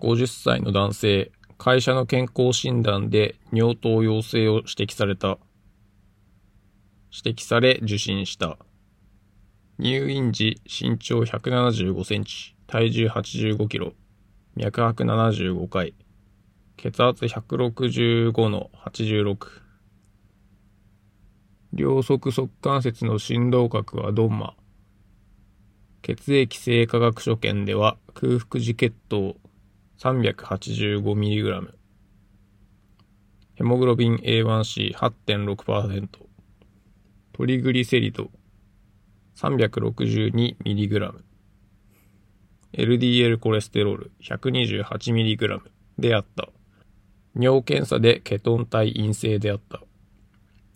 50歳の男性、会社の健康診断で尿糖陽性を指摘された。指摘され受診した。入院時身長175センチ、体重85キロ、脈拍75回、血圧165の86。両側側関節の振動角はドンマ。血液性化学所見では空腹時血糖 385mg。ヘモグロビン A1C8.6%。トリグリセリド 362mg。LDL コレステロール 128mg であった。尿検査でケトン体陰性であった。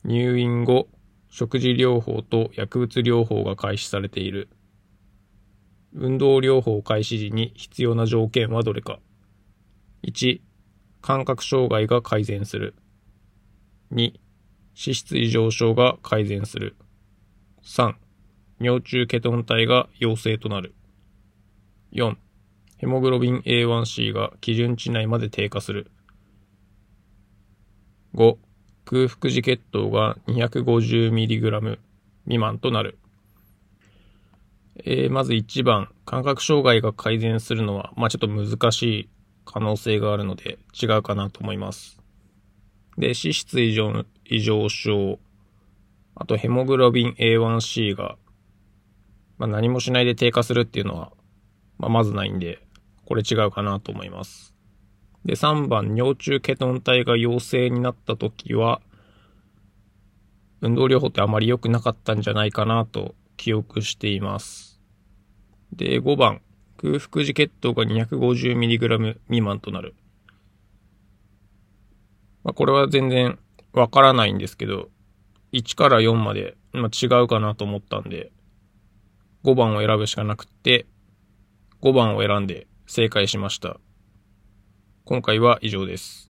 入院後、食事療法と薬物療法が開始されている。運動療法開始時に必要な条件はどれか。1、感覚障害が改善する。2、脂質異常症が改善する。3、尿中ケトン体が陽性となる。4、ヘモグロビン A1C が基準値内まで低下する。5、空腹時血糖が 250mg 未満となる。えー、まず1番、感覚障害が改善するのは、まあちょっと難しい可能性があるので違うかなと思います。で、脂質異常異常症、あとヘモグロビン A1C が、まあ、何もしないで低下するっていうのは、まあ、まずないんで、これ違うかなと思います。で、3番、尿中ケトン体が陽性になった時は、運動療法ってあまり良くなかったんじゃないかなと記憶しています。で、5番、空腹時血糖が 250mg 未満となる。まあ、これは全然わからないんですけど、1から4まで、まあ、違うかなと思ったんで、5番を選ぶしかなくって、5番を選んで正解しました。今回は以上です。